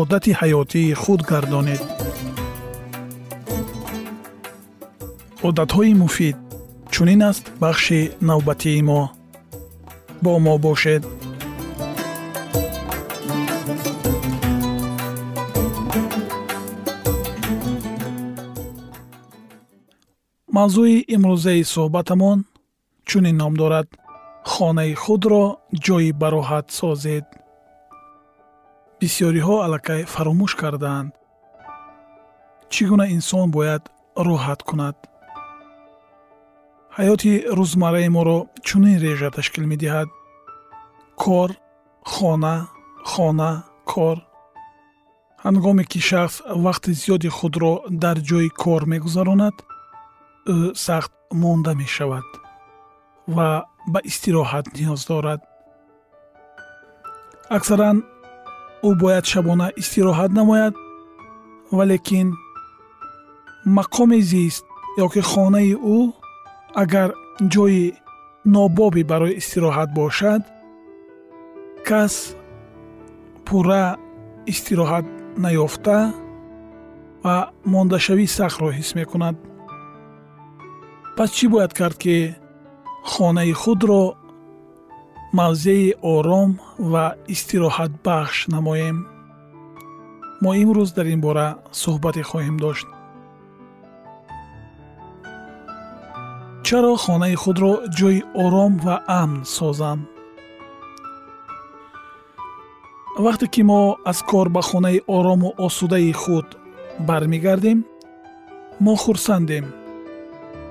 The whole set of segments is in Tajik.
одати ҳаётии худ гардонед. Одатҳои муфид чунин аст бахши навбатии мо. Бо мо бошед. Мавзӯи имрӯзаи суҳбатамон чунин ном дорад. Хонаи худро ҷойи бароҳат созед бисьёриҳо аллакай фаромӯш кардаанд. Чӣ гуна инсон бояд роҳат кунад? Ҳаёти рӯзмарраи моро чунин режа ташкил медиҳад. Кор хона хона кор. Ҳангоме ки шахс вақти зиёди худро дар ҷойи кор мегузаронад ӯ сахт монда мешавад ва ба истироҳат ниёз дорад. Аксаран ӯ бояд шабона истироҳат намояд валекин мақоми зист ё ки хонаи ӯ агар ҷойи нобобе барои истироҳат бошад кас пурра истироҳат наёфта ва мондашавии сахтро ҳис мекунад. Пас чӣ бояд кард ки хонаи худро мавзеи ором ва истироҳатбахш намоем. Мо имрӯз дар ин бора суҳбате хоҳем дошт. Чаро хонаи худро ҷойи ором ва амн созам? Вақте ки мо аз кор ба хонаи орому осудаи худ бармегардем мо хурсандем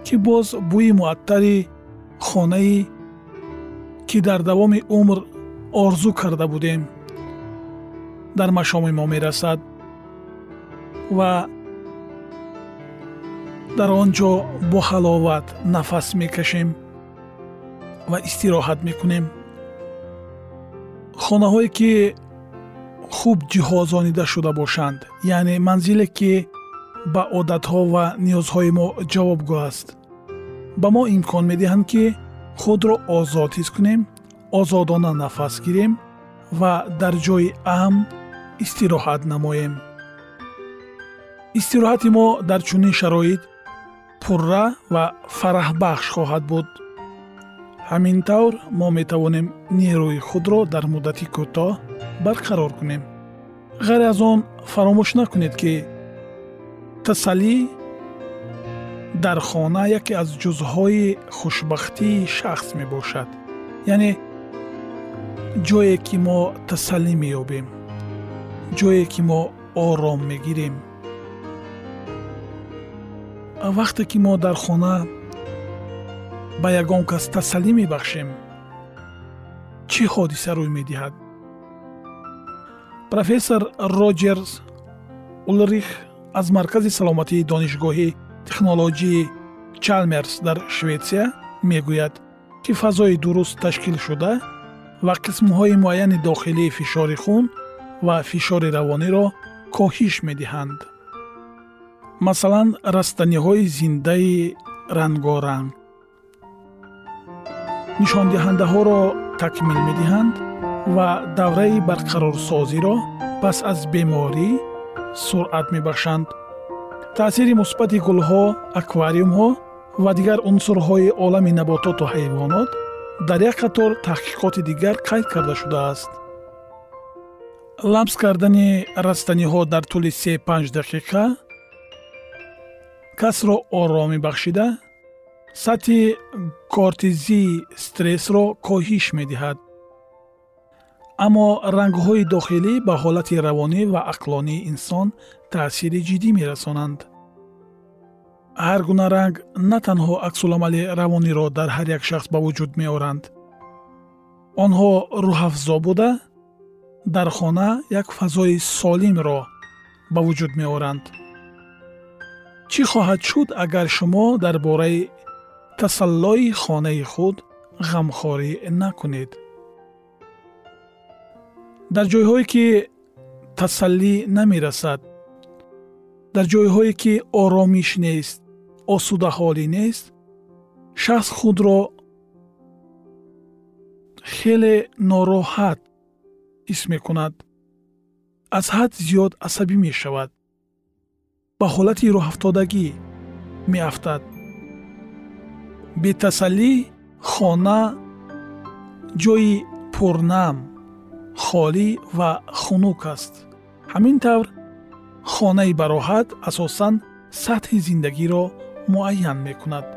ки боз бӯи муаттари хонае ки дар давоми умр орзу карда будем дар машоми мо мерасад ва дар он ҷо бо ҳаловат нафас мекашем ва истироҳат мекунем. Хонаҳое ки хуб ҷиҳозонида шуда бошанд яъне манзиле ки ба одатҳо ва ниёзҳои мо ҷавобгоҳ аст. Ба мо имкон медиҳанд ки худро озод ҳис кунем озодона нафас гирем ва дар ҷойи амн истироҳат намоем. Истироҳати мо дар чунин шароит пурра ва фараҳбахш хоҳад буд. Ҳамин тавр мо метавонем нерӯи худро дар муддати кӯтоҳ барқарор кунем. Ғайр аз он фаромӯш накунед ки тасаллӣ дар хона яке аз ҷузъҳои хушбахтии шахс мебошад. Яъне ҷое ки мо тасаллӣ меёбем ҷое ки мо ором мегирем. Вақте ки мо дар хона ба ягон кас тасаллӣ мебахшем чӣ ҳодиса рӯй медиҳад? Профессор роҷерс улрих аз маркази саломатии донишгоҳи технологии чалмерс дар шветсия мегӯяд ки фазои дуруст ташкил шуда ва қисмҳои муайяни дохилии фишори хун ва фишори равониро коҳиш медиҳанд. Масалан растаниҳои зиндаи рангоранг. Нишондиҳандаҳоро такмил медиҳанд ва давраи барқарорсозиро пас аз беморӣ суръат мебахшанд таъсири мусбати гулҳо аквариумҳо ва дигар унсурҳои олами набототу ҳайвонот дар як қатор таҳқиқоти дигар қайд карда шудааст? Ламс кардани растаниҳо дар тӯли се панҷ дақиқа касро оромӣ бахшида сатҳи кортизии стрессро коҳиш медиҳад. Аммо рангҳои дохилӣ ба ҳолати равонӣ ва ақлонии инсон таъсири ҷиддӣ мерасонанд. Ҳар гуна ранг на танҳо аксуламали равониро дар ҳар як шахс ба вуҷуд меоранд. Онҳо рӯҳафзо буда дар хона як фазои солимро ба вуҷуд меоранд. Чӣ хоҳад шуд агар шумо дар бораи тасаллои хонаи худ ғамхорӣ накунед? Дар ҷойҳое ки тасаллӣ намерасад дар ҷойҳое ки оромиш нест осудаҳолӣ нест шахс худро хеле нороҳат ҳис мекунад. аз ҳад зиёд асабӣ мешавад. ба ҳолати роҳафтодагӣ меафтад. бетасаллӣ хона ҷойи пурнам холӣ ва хунук аст. ҳамин тавр хонаи бароҳат асосан сатҳи зиндагиро муайян мекунад.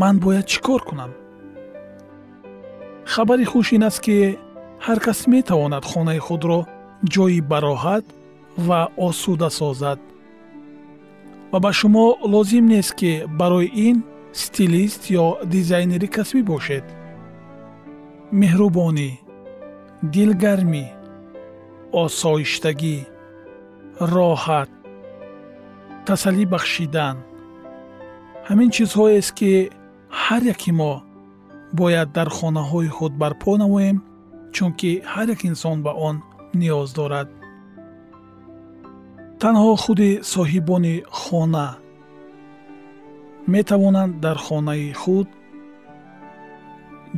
Ман бояд чӣ кор кунам? Хабари хуш ин аст ки ҳар кас метавонад хонаи худро ҷойи бароҳат ва осуда созад. Ва ба шумо лозим нест ки барои ин стилист ё дизайнери касбӣ бошед. Меҳрубонӣ дилгармӣ осоиштагӣ роҳат тасаллӣ бахшидан. Ҳамин чизҳоест ки ҳар яки мо бояд дар хонаҳои худ барпо намоем чунки ҳар як инсон ба он ниёз дорад. Танҳо худи соҳибони хона метавонанд дар хонаи худ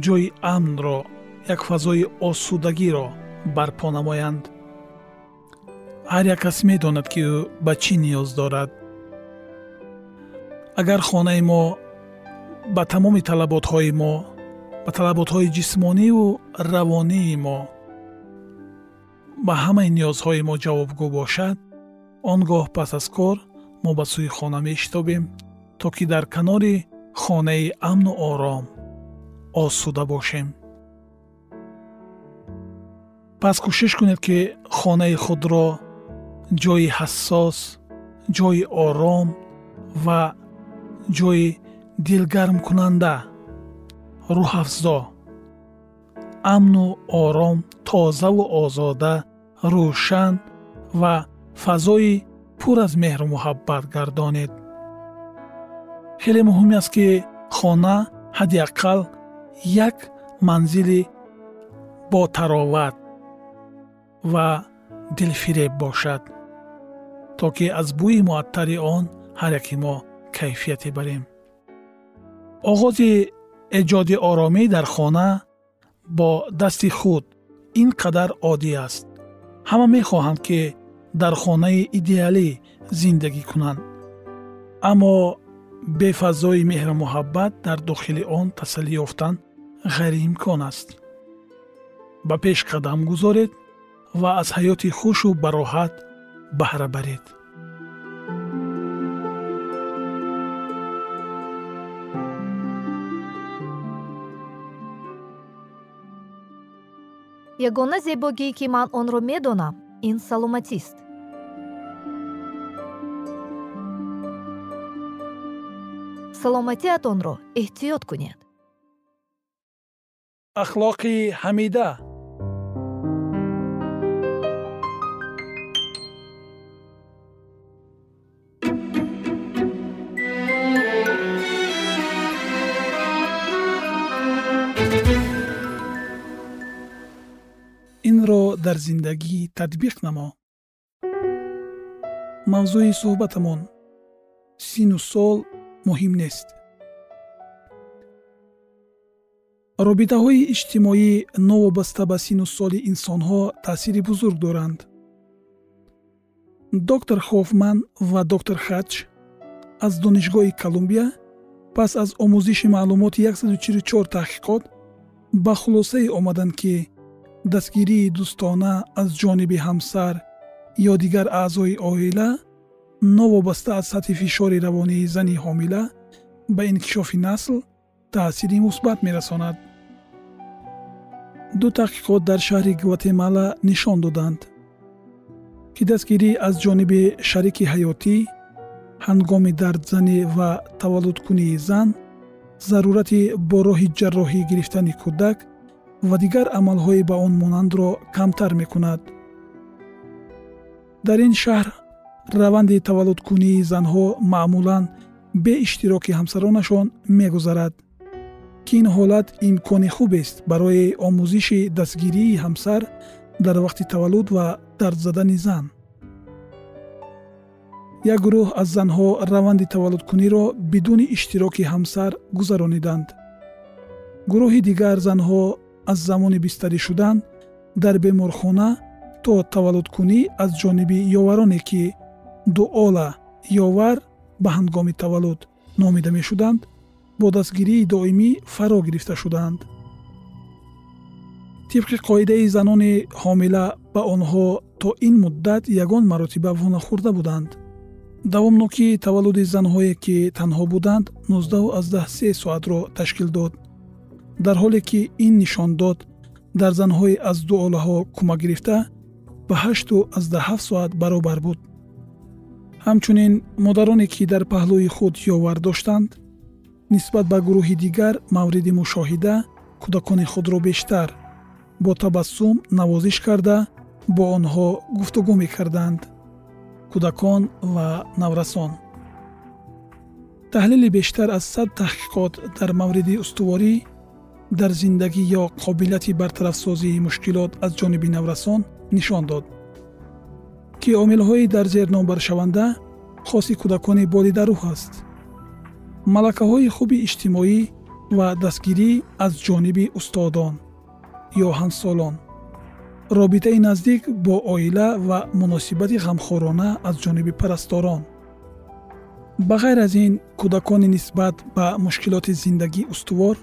ҷойи амнро як фазои осудагиро барпо намоянд ҳар як кас медонад ки ӯ ба чӣ ниёз дорад. Агар хонаи мо ба тамоми талаботҳои мо ба талаботҳои ҷисмониву равонии мо ба ҳамаи ниёзҳои мо ҷавобгӯ бошад он гоҳ пас аз кор мо ба сӯи хона мешитобем то ки дар канори хонаи амну ором осуда бошем. Пас кӯшиш кунед ки хонаи худро ҷойи ҳассос ҷойи ором ва ҷойи дилгармкунанда. Рӯҳафзо. Амну ором тозаву озода рӯшан ва фазои пур аз меҳру муҳаббат гардонед. Хеле муҳим аст ки хона ҳадди аққал як манзили ботароват ва дилфиреб бошад то ки аз бӯи муаттари он ҳар яки мо кайфияте барем. Оғози эҷоди оромӣ дар хона бо дасти худ ин қадар оддӣ аст. Ҳама мехоҳанд ки дар хонаи идеалӣ зиндагӣ кунанд. Аммо бефазои меҳру муҳаббат дар дохили он тасаллӣ ёфтан ғайриимкон аст. Ба пеш қадам гузоред ва аз ҳаёти хушу бароҳат баҳра баред. Ягона зебогӣ ки ман онро медонам ин саломатист. Саломатиатонро эҳтиёт кунед. Ахлоқи ҳамида зиндагӣ татбиқ намо. Мавзӯи суҳбатамон сину сол муҳим нест. Робитаҳои иҷтимоӣ новобаста ба сину соли инсонҳо таъсири бузург доранд. Доктор хофман ва доктор хач аз донишгоҳи колумбия пас аз омӯзиши маълумоти 144 таҳқиқот ба хулосае омаданд ки дастгирии дӯстона аз ҷониби ҳамсар ё дигар аъзои оила новобаста аз сатҳи фишори равонии зани ҳомила ба инкишофи насл таъсири мусбат мерасонад. Ду таҳқиқот дар шаҳри гватемала нишон доданд ки дастгирӣ аз ҷониби шарики ҳаётӣ ҳангоми дардзанӣ ва таваллудкунии зан зарурати бо роҳи ҷарроҳӣ гирифтани кӯдак ва дигар амалҳои ба он монандро камтар мекунад. Дар ин шаҳр раванди таваллудкунии занҳо маъмулан бе иштироки ҳамсаронашон мегузарад ки ин ҳолат имкони хубест барои омӯзиши дастгирии ҳамсар дар вақти таваллуд ва дардзадани зан. Як гурӯҳ аз занҳо раванди таваллудкуниро бидуни иштироки ҳамсар гузарониданд. Гурӯҳи дигар занҳо аз замони бистарӣ шудан дар беморхона то таваллудкунӣ аз ҷониби ёвароне ки дуола ёвар ба ҳангоми таваллуд номида мешуданд бо дастгирии доимӣ фаро гирифта шуданд. Тибқи қоидаи занони ҳомила ба онҳо то ин муддат ягон маротиба вонахӯрда буданд. Давомнокии таваллуди занҳое ки танҳо буданд 19 соатро ташкил дод дар ҳоле ки ин нишон дод дар занҳои аз ду олаҳо кӯмак гирифта ба 87 соат баробар буд. Ҳамчунин модароне ки дар паҳлӯи худ ёвар доштанд нисбат ба гурӯҳи дигар мавриди мушоҳида кӯдакони худро бештар бо табассум навозиш карда бо онҳо гуфтугӯ мекарданд. Кӯдакон ва наврасон. Таҳлили бештар аз сад таҳқиқот дар мавриди устуворӣ дар зиндагӣ ё қобилияти бартарафсозии мушкилот аз ҷониби наврасон нишон дод ки омилҳои дар зер номбаршаванда хоси кӯдакони болидарӯҳ аст. Малакаҳои хуби иҷтимоӣ ва дастгирӣ аз ҷониби устодон ё ҳамсолон. Робитаи наздик бо оила ва муносибати ғамхорона аз ҷониби парасторон. Ба ғайр аз ин кӯдакони нисбат ба мушкилоти зиндагӣ устувор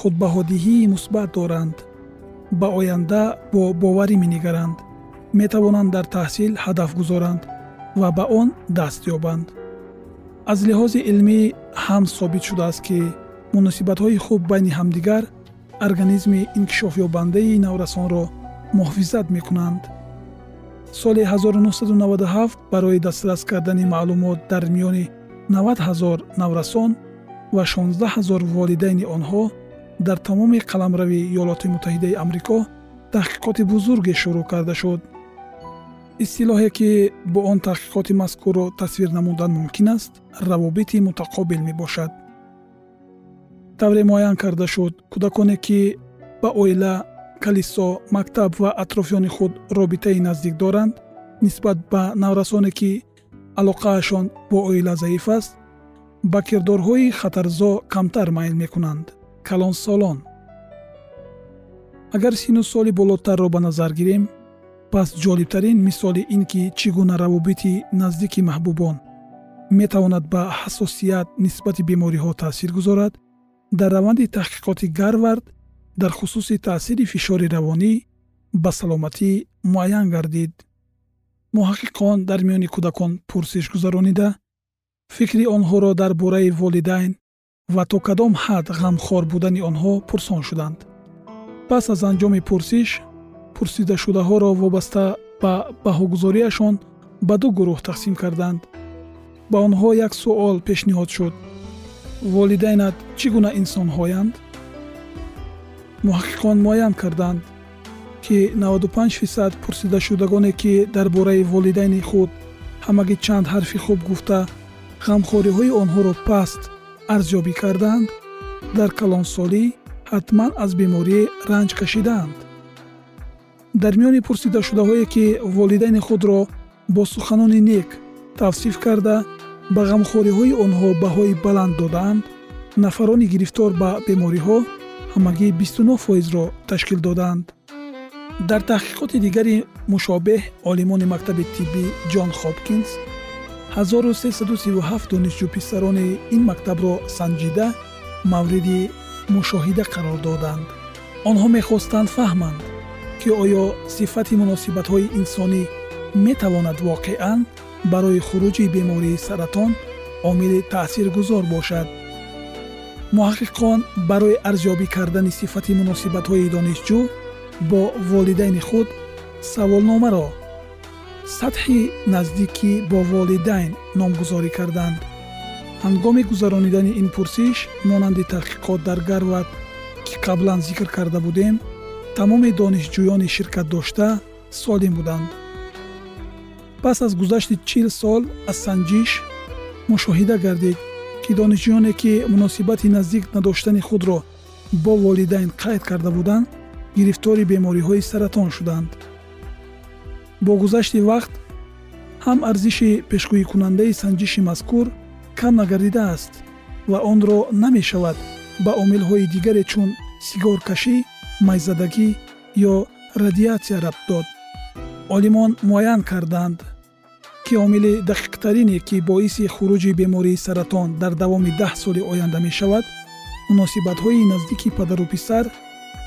худбаҳодиҳии мусбат доранд. Ба оянда бо боварӣ менигаранд метавонанд дар таҳсил ҳадаф гузоранд ва ба он даст ёбанд. Аз лиҳози илмӣ ҳам собит шудааст ки муносибатҳои хуб байни ҳамдигар организми инкишофёбандаи наврасонро муҳофизат мекунанд. Соли 1997 барои дастрас кардани маълумот дар миёни 90 ҳазор наврасон ва 16 ҳазор волидайни онҳо дар тамоми қаламрави ёлоти муттаҳидаи амрико таҳқиқоти бузурге шурӯъ карда шуд. Истилоҳе ки бо он таҳқиқоти мазкурро тасвир намудан мумкин аст равобити мутақобил мебошад. Тавре муайян карда шуд кӯдаконе ки ба оила калисо мактаб ва атрофиёни худ робитаи наздик доранд нисбат ба наврасоне ки алоқаашон бо оила заиф аст ба кирдорҳои хатарзо камтар майл мекунанд калонсолон. Агар сину соли болотарро ба назар гирем пас ҷолибтарин мисоли ин ки чӣ гуна равобити наздики маҳбубон метавонад ба ҳассосият нисбати бемориҳо таъсир гузорад дар раванди таҳқиқоти гарвард дар хусуси таъсири фишори равонӣ ба саломатӣ муайян гардид. Муҳаққиқон дар миёни кӯдакон пурсиш гузаронида фикри онҳоро дар бораи волидайн ва то кадом ҳад ғамхор будани онҳо пурсон шуданд. пас аз анҷоми пурсиш пурсидашудаҳоро вобаста ба баҳогузориашон ба ду гурӯҳ тақсим карданд. ба онҳо як суол пешниҳод шуд. Волидайнат чӣ гуна инсонҳоянд? Муҳаққиқон муайян карданд ки 95 фисад пурсидашудагоне ки дар бораи волидайни худ ҳамагӣ чанд ҳарфи хуб гуфта ғамхориҳои онҳоро паст арзёбӣ карданд дар калонсолӣ ҳатман аз беморӣ ранҷ кашидаанд дар миёни пурсидашудаҳое ки волидайни худро бо суханони нек тавсиф карда ба ғамхориҳои онҳо баҳои баланд додаанд нафарони гирифтор ба бемориҳо ҳамагӣ 29 фоизро ташкил доданд. Дар таҳқиқоти дигари мушобеҳ олимони мактаби тиббӣ ҷон хопкинс 1337 донишҷӯ писарони ин мактабро санҷида мавриди мушоҳида қарор доданд. Онҳо мехостанд фаҳманд ки оё сифати муносибатҳои инсонӣ метавонад воқеан барои хуруҷи бемории саратон омили таъсиргузор бошад. Муҳаққиқон барои арзёбӣ кардани сифати муносибатҳои донишҷӯ бо волидайни худ саволномаро сатҳи наздикӣ бо волидайн номгузорӣ карданд. ҳангоми гузаронидани ин пурсиш монанди таҳқиқот дар гарват ки қаблан зикр карда будем тамоми донишҷӯёни ширкатдошта солим буданд. Пас аз гузашти чил сол аз санҷиш мушоҳида гардид ки донишҷӯёне ки муносибати наздик надоштани худро бо волидайн қайд карда буданд гирифтори бемориҳои саратон шуданд бо гузашти вақт ҳам арзиши пешгӯикунандаи санҷиши мазкур кам нагардидааст ва онро намешавад ба омилҳои дигаре чун сигоркашӣ майзадагӣ ё радиатсия рабт дод. Олимон муайян карданд ки омили дақиқтарине ки боиси хуруҷи бемории саратон дар давоми даҳ соли оянда мешавад муносибатҳои наздики падару писар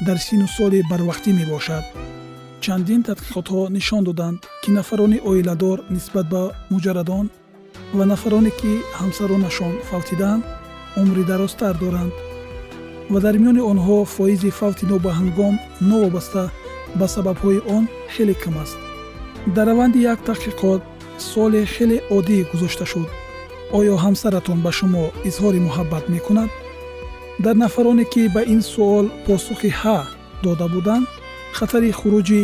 дар сину соли барвақтӣ мебошад чандин тадқиқотҳо нишон доданд ки нафарони оиладор нисбат ба муҷаррадон ва нафароне ки ҳамсаронашон фавтидаанд умри дарозтар доранд. Ва дар миёни онҳо фоизи фавти нобаҳангом новобаста ба сабабҳои он хеле кам аст. Дар раванди як таҳқиқот суоле хеле оддӣ гузошта шуд. Оё ҳамсаратон ба шумо изҳори муҳаббат мекунад? Дар нафароне ки ба ин суол посухи ҳа дода буданд хатари хуруҷи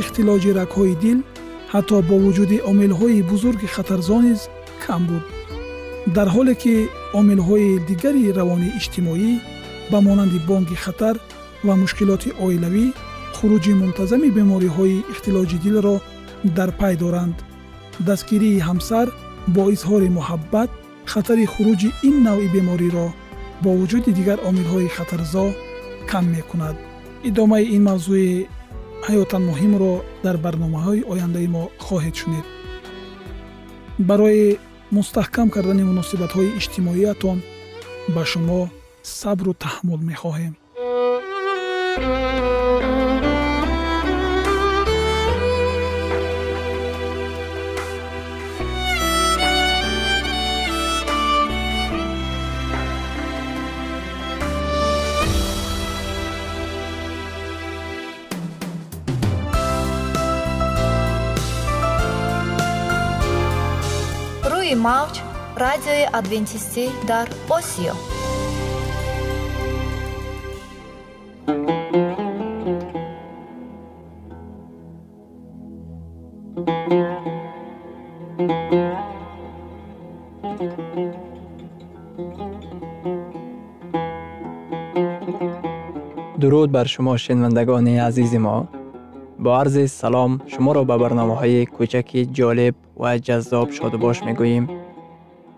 ихтилоҷи рагҳои дил ҳатто бо вуҷуди омилҳои бузурги хатарзо низ кам буд. Дар ҳоле ки омилҳои дигари равони иҷтимоӣ ба монанди бонки хатар ва мушкилоти оилавӣ хуруҷи мунтазами бемориҳои ихтилоҷи дилро дар пай доранд. Дастгирии ҳамсар бо изҳори муҳаббат хатари хуруҷи ин навъи бемориро бо вуҷуди дигар омилҳои хатарзо кам мекунад идомаи ин мавзӯи ҳаётан муҳимро дар барномаҳои ояндаи мо хоҳед шунид. Барои мустаҳкам кардани муносибатҳои иҷтимоиятон ба шумо сабру таҳаммул мехоҳем мавҷ радиои адвентистӣ дар осиё. Дуруд бар шумо шинавандагони азизи мо. Бо арзи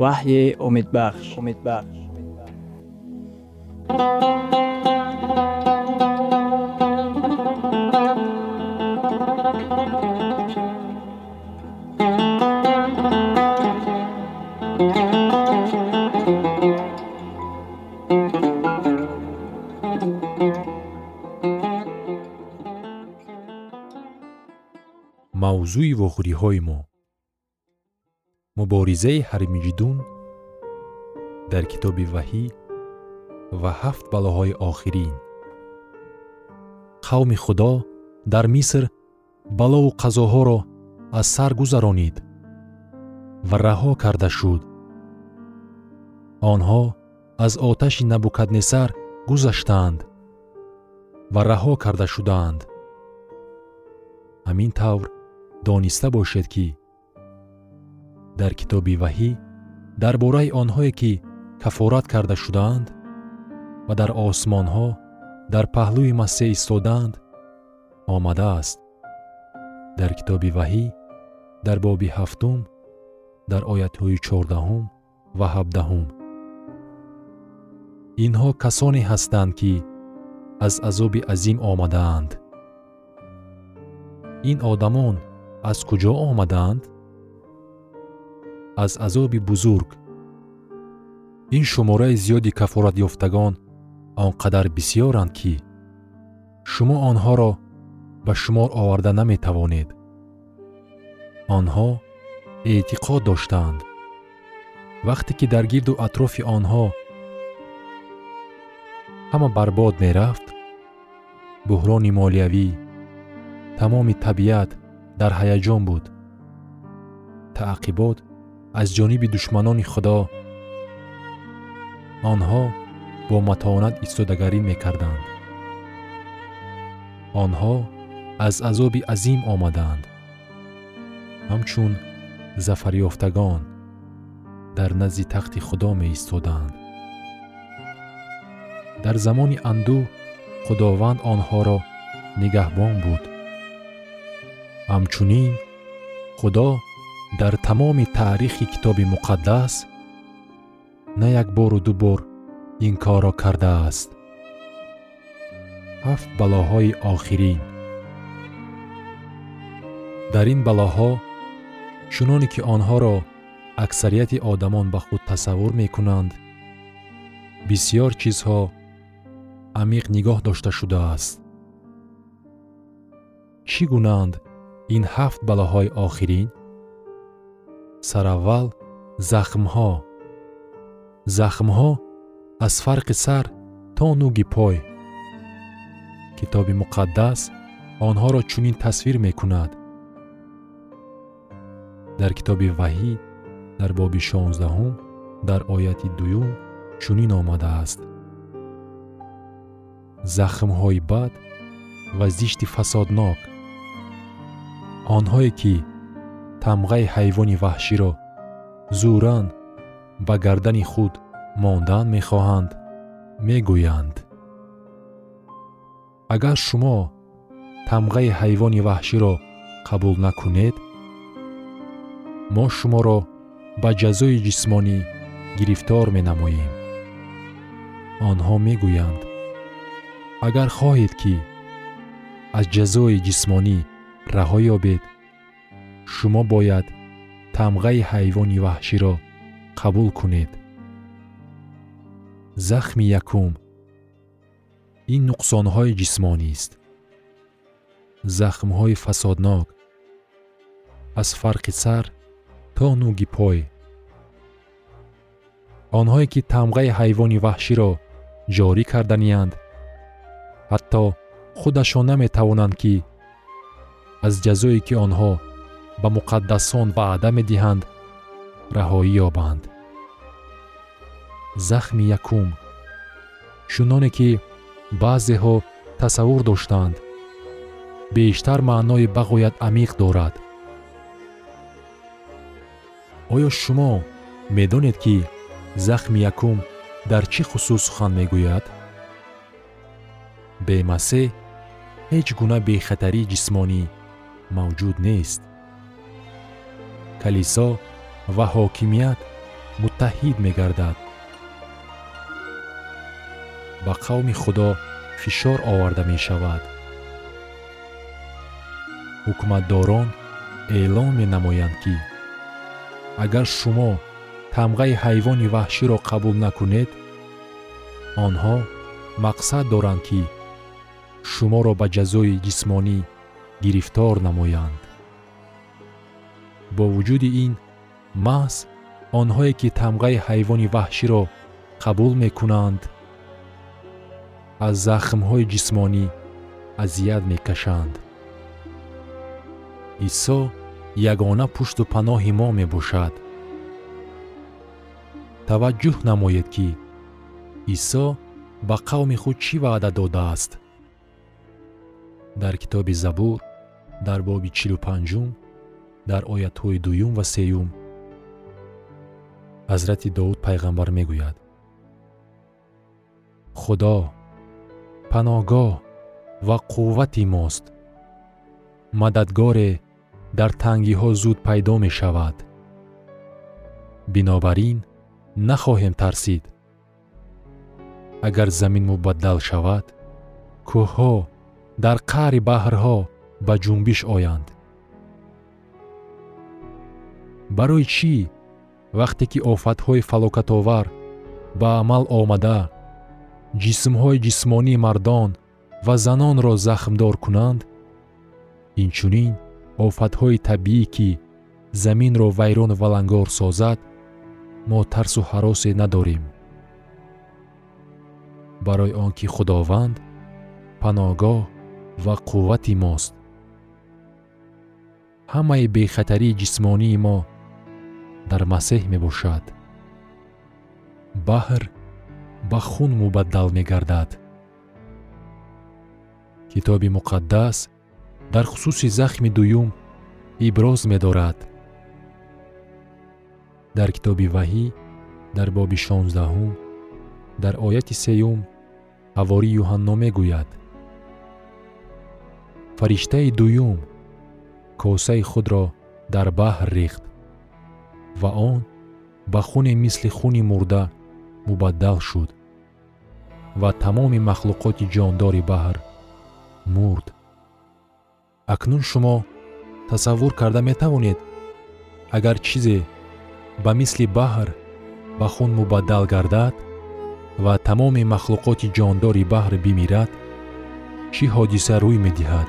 ваҳйи умедбахш умедбахш мавзӯи вохӯриҳои мо муборизаи ҳармиҷидун дар китоби ваҳӣ ва ҳафт балоҳои охирин. Қавми худо дар миср балову қазоҳоро аз сар гузаронид ва раҳо карда шуд. Онҳо аз оташи набукаднесар гузаштаанд ва раҳо карда шудаанд. Ҳамин тавр дониста бошед ки дар китоби ваҳӣ дар бораи онҳое ки кафорат карда шудаанд ва дар осмонҳо дар паҳлӯи масеҳ истодаанд омадааст дар китоби ваҳӣ дар боби ҳафтум дар оятҳои чордаҳум ва ҳабдаҳум. Инҳо касоне ҳастанд ки аз азоби азим омадаанд. Ин одамон аз куҷо омадаанд аз азоби бузург. Ин шумораи зиёди кафоратёфтагон он қадар бисьёранд ки шумо онҳоро ба шумор оварда наметавонед. Онҳо эътиқод доштаанд. Вақте ки дар гирду атрофи онҳо ҳама барбод мерафт буҳрони молиявӣ тамоми табиат дар ҳаяҷон буд. Таъқибот аз ҷониби душманони худо. Онҳо бо матонат истодагарӣ мекарданд. Онҳо аз азоби азим омаданд. Ҳамчун зафарёфтагон дар назди тахти худо меистоданд. Дар замони андӯҳ худованд онҳоро нигаҳбон буд. Ҳамчунин худо дар тамоми таърихи китоби муқаддас на як бору ду бор ин корро кардааст. Ҳафт балоҳои охирин. Дар ин балоҳо чуноне ки онҳоро аксарияти одамон ба худ тасаввур мекунанд бисьёр чизҳо амиқ нигоҳ дошта шудааст. Чӣ гунаанд ин ҳафт балоҳои охирин сараввал захмҳо. Захмҳо аз фарқи сар то нуги пой. Китоби муқаддас онҳоро чунин тасвир мекунад. Дар китоби ваҳӣ дар боби шонздаҳум дар ояти дуюм чунин омадааст. Захмҳои бад ва зишти фасоднок. Онҳое ки тамғаи ҳайвони ваҳширо зӯран ба гардани худ мондан мехоҳанд мегӯянд. Агар шумо тамғаи ҳайвони ваҳширо қабул накунед мо шуморо ба ҷазои ҷисмонӣ гирифтор менамоем. Онҳо мегӯянд агар хоҳед ки аз ҷазои ҷисмонӣ раҳо ёбед шумо бояд тамғаи ҳайвони ваҳширо қабул кунед. Захми якум. Ин нуқсонҳои ҷисмонист захмҳои фасоднок. Аз фарқи сар то нуги пой. Онҳое ки тамғаи ҳайвони ваҳширо ҷорӣ карданиянд ҳатто худашон наметавонанд ки аз ҷазое ки онҳо ба муқаддасон ваъда медиҳанд раҳоӣ ёбанд. Захми якум чуноне ки баъзеҳо тасаввур доштанд бештар маънои бағоят амиқ дорад. Оё шумо медонед ки захми якум дар чӣ хусус сухан мегӯяд? Бемасеҳ ҳеҷ гуна бехатарии ҷисмонӣ мавҷуд нест калисо ва ҳокимият муттаҳид мегардад. Ба қавми худо фишор оварда мешавад. Ҳукуматдорон эълон менамоянд ки агар шумо тамғаи ҳайвони ваҳширо қабул накунед онҳо мақсад доранд ки шуморо ба ҷазои ҷисмонӣ гирифтор намоянд бо вуҷуди ин маҳз онҳое ки тамғаи ҳайвони ваҳширо қабул мекунанд аз захмҳои ҷисмонӣ азият мекашанд. Исо ягона пушту паноҳи мо мебошад. Таваҷҷӯҳ намоед ки исо ба қавми худ чӣ ваъда додааст? Дар китоби забур дар боби чилу панҷум дар оятҳои дуюм ва сеюм. Ҳазрати довуд пайғамбар мегӯяд. Худо паноҳгоҳ ва қуввати мост мададгоре дар тангиҳо зуд пайдо мешавад. Бинобар ин нахоҳем тарсид. Агар замин мубаддал шавад кӯҳҳо дар қаъри баҳрҳо ба ҷунбиш оянд барои чӣ? Вақте ки офатҳои фалокатовар ба амал омада ҷисмҳои ҷисмонии мардон ва занонро захмдор кунанд? Инчунин офатҳои табиӣ ки заминро вайрону валангор созад мо тарсу ҳаросе надорем. Барои он ки худованд паноҳгоҳ ва қуввати мост. Ҳамаи бехатарии ҷисмонии мо дар масеҳ мебошад. Баҳр ба хун мубаддал мегардад. Китоби муқаддас дар хусуси захми дуюм иброз медорад. Дар китоби ваҳӣ дар боби шонздаҳум дар ояти сеюм ҳавори юҳанно мегӯяд. Фариштаи дуюм косаи худро дар баҳр рехт ва он ба хуне мисли хуни мурда мубаддал шуд. Ва тамоми махлуқоти ҷондори баҳр мурд. Акнун шумо тасаввур карда метавонед агар чизе ба мисли баҳр ба хун мубаддал гардад ва тамоми махлуқоти ҷондори баҳр бимирад чӣ ҳодиса рӯй медиҳад